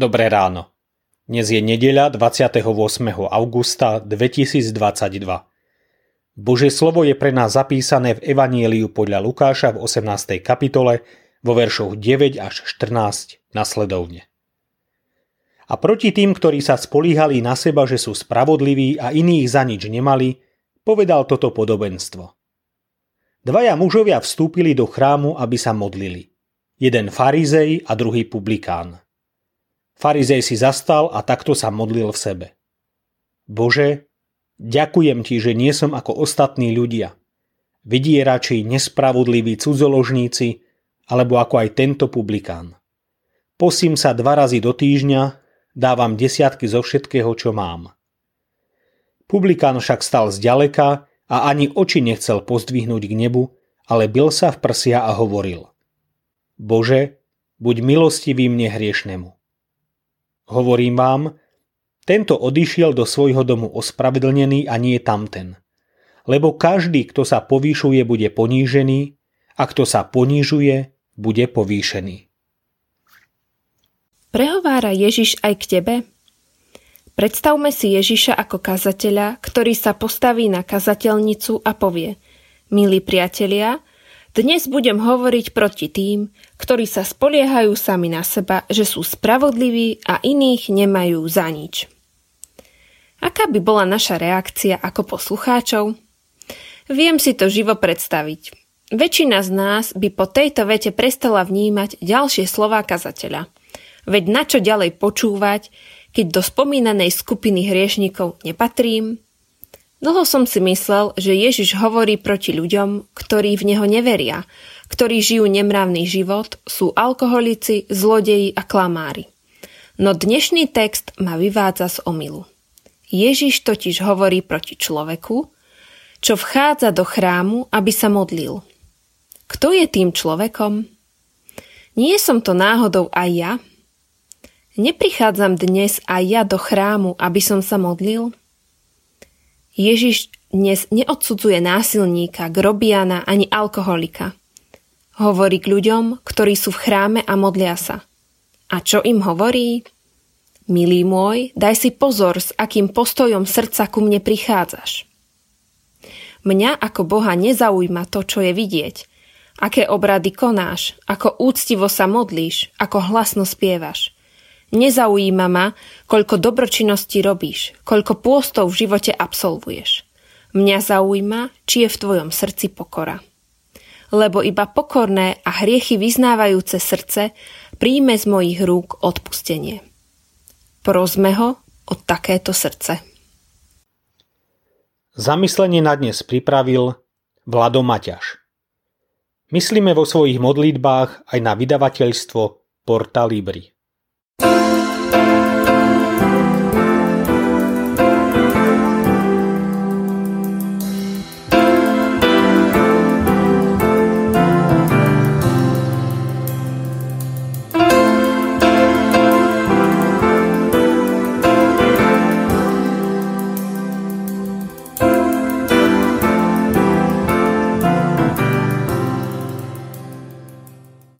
Dobré ráno. Dnes je nedeľa 28. augusta 2022. Božie slovo je pre nás zapísané v Evanieliu podľa Lukáša v 18. kapitole vo veršoch 9 až 14 nasledovne. A proti tým, ktorí sa spolíhali na seba, že sú spravodliví a iných za nič nemali, povedal toto podobenstvo. Dvaja mužovia vstúpili do chrámu, aby sa modlili. Jeden farizej a druhý publikán. Farizej si zastal a takto sa modlil v sebe. Bože, ďakujem ti, že nie som ako ostatní ľudia. Vydierači, nespravodliví cudzoložníci, alebo ako aj tento publikán. Posím sa dva razy do týždňa, dávam desiatky zo všetkého, čo mám. Publikán však stal zďaleka a ani oči nechcel pozdvihnúť k nebu, ale bil sa v prsia a hovoril Bože, buď milostivý mne hriešnemu. Hovorím vám, tento odišiel do svojho domu ospravedlnený a nie tamten. Lebo každý, kto sa povýšuje, bude ponížený a kto sa ponížuje, bude povýšený. Prehovára Ježiš aj k tebe? Predstavme si Ježiša ako kazateľa, ktorý sa postaví na kazateľnicu a povie Milí priatelia, dnes budem hovoriť proti tým, ktorí sa spoliehajú sami na seba, že sú spravodliví a iných nemajú za nič. Aká by bola naša reakcia ako poslucháčov? Viem si to živo predstaviť. Väčšina z nás by po tejto vete prestala vnímať ďalšie slová kazateľa. Veď na čo ďalej počúvať, keď do spomínanej skupiny hriešnikov nepatrím, Dlho som si myslel, že Ježiš hovorí proti ľuďom, ktorí v Neho neveria, ktorí žijú nemravný život, sú alkoholici, zlodeji a klamári. No dnešný text ma vyvádza z omilu. Ježiš totiž hovorí proti človeku, čo vchádza do chrámu, aby sa modlil. Kto je tým človekom? Nie som to náhodou aj ja? Neprichádzam dnes aj ja do chrámu, aby som sa modlil? Ježiš dnes neodsudzuje násilníka, grobiana ani alkoholika. Hovorí k ľuďom, ktorí sú v chráme a modlia sa. A čo im hovorí? Milý môj, daj si pozor, s akým postojom srdca ku mne prichádzaš. Mňa ako Boha nezaujíma to, čo je vidieť. Aké obrady konáš, ako úctivo sa modlíš, ako hlasno spievaš – Nezaujíma ma, koľko dobročinností robíš, koľko pôstov v živote absolvuješ. Mňa zaujíma, či je v tvojom srdci pokora. Lebo iba pokorné a hriechy vyznávajúce srdce príjme z mojich rúk odpustenie. Prosme ho o takéto srdce. Zamyslenie na dnes pripravil Vlado Maťaš. Myslíme vo svojich modlitbách aj na vydavateľstvo Porta Libri. Thank you.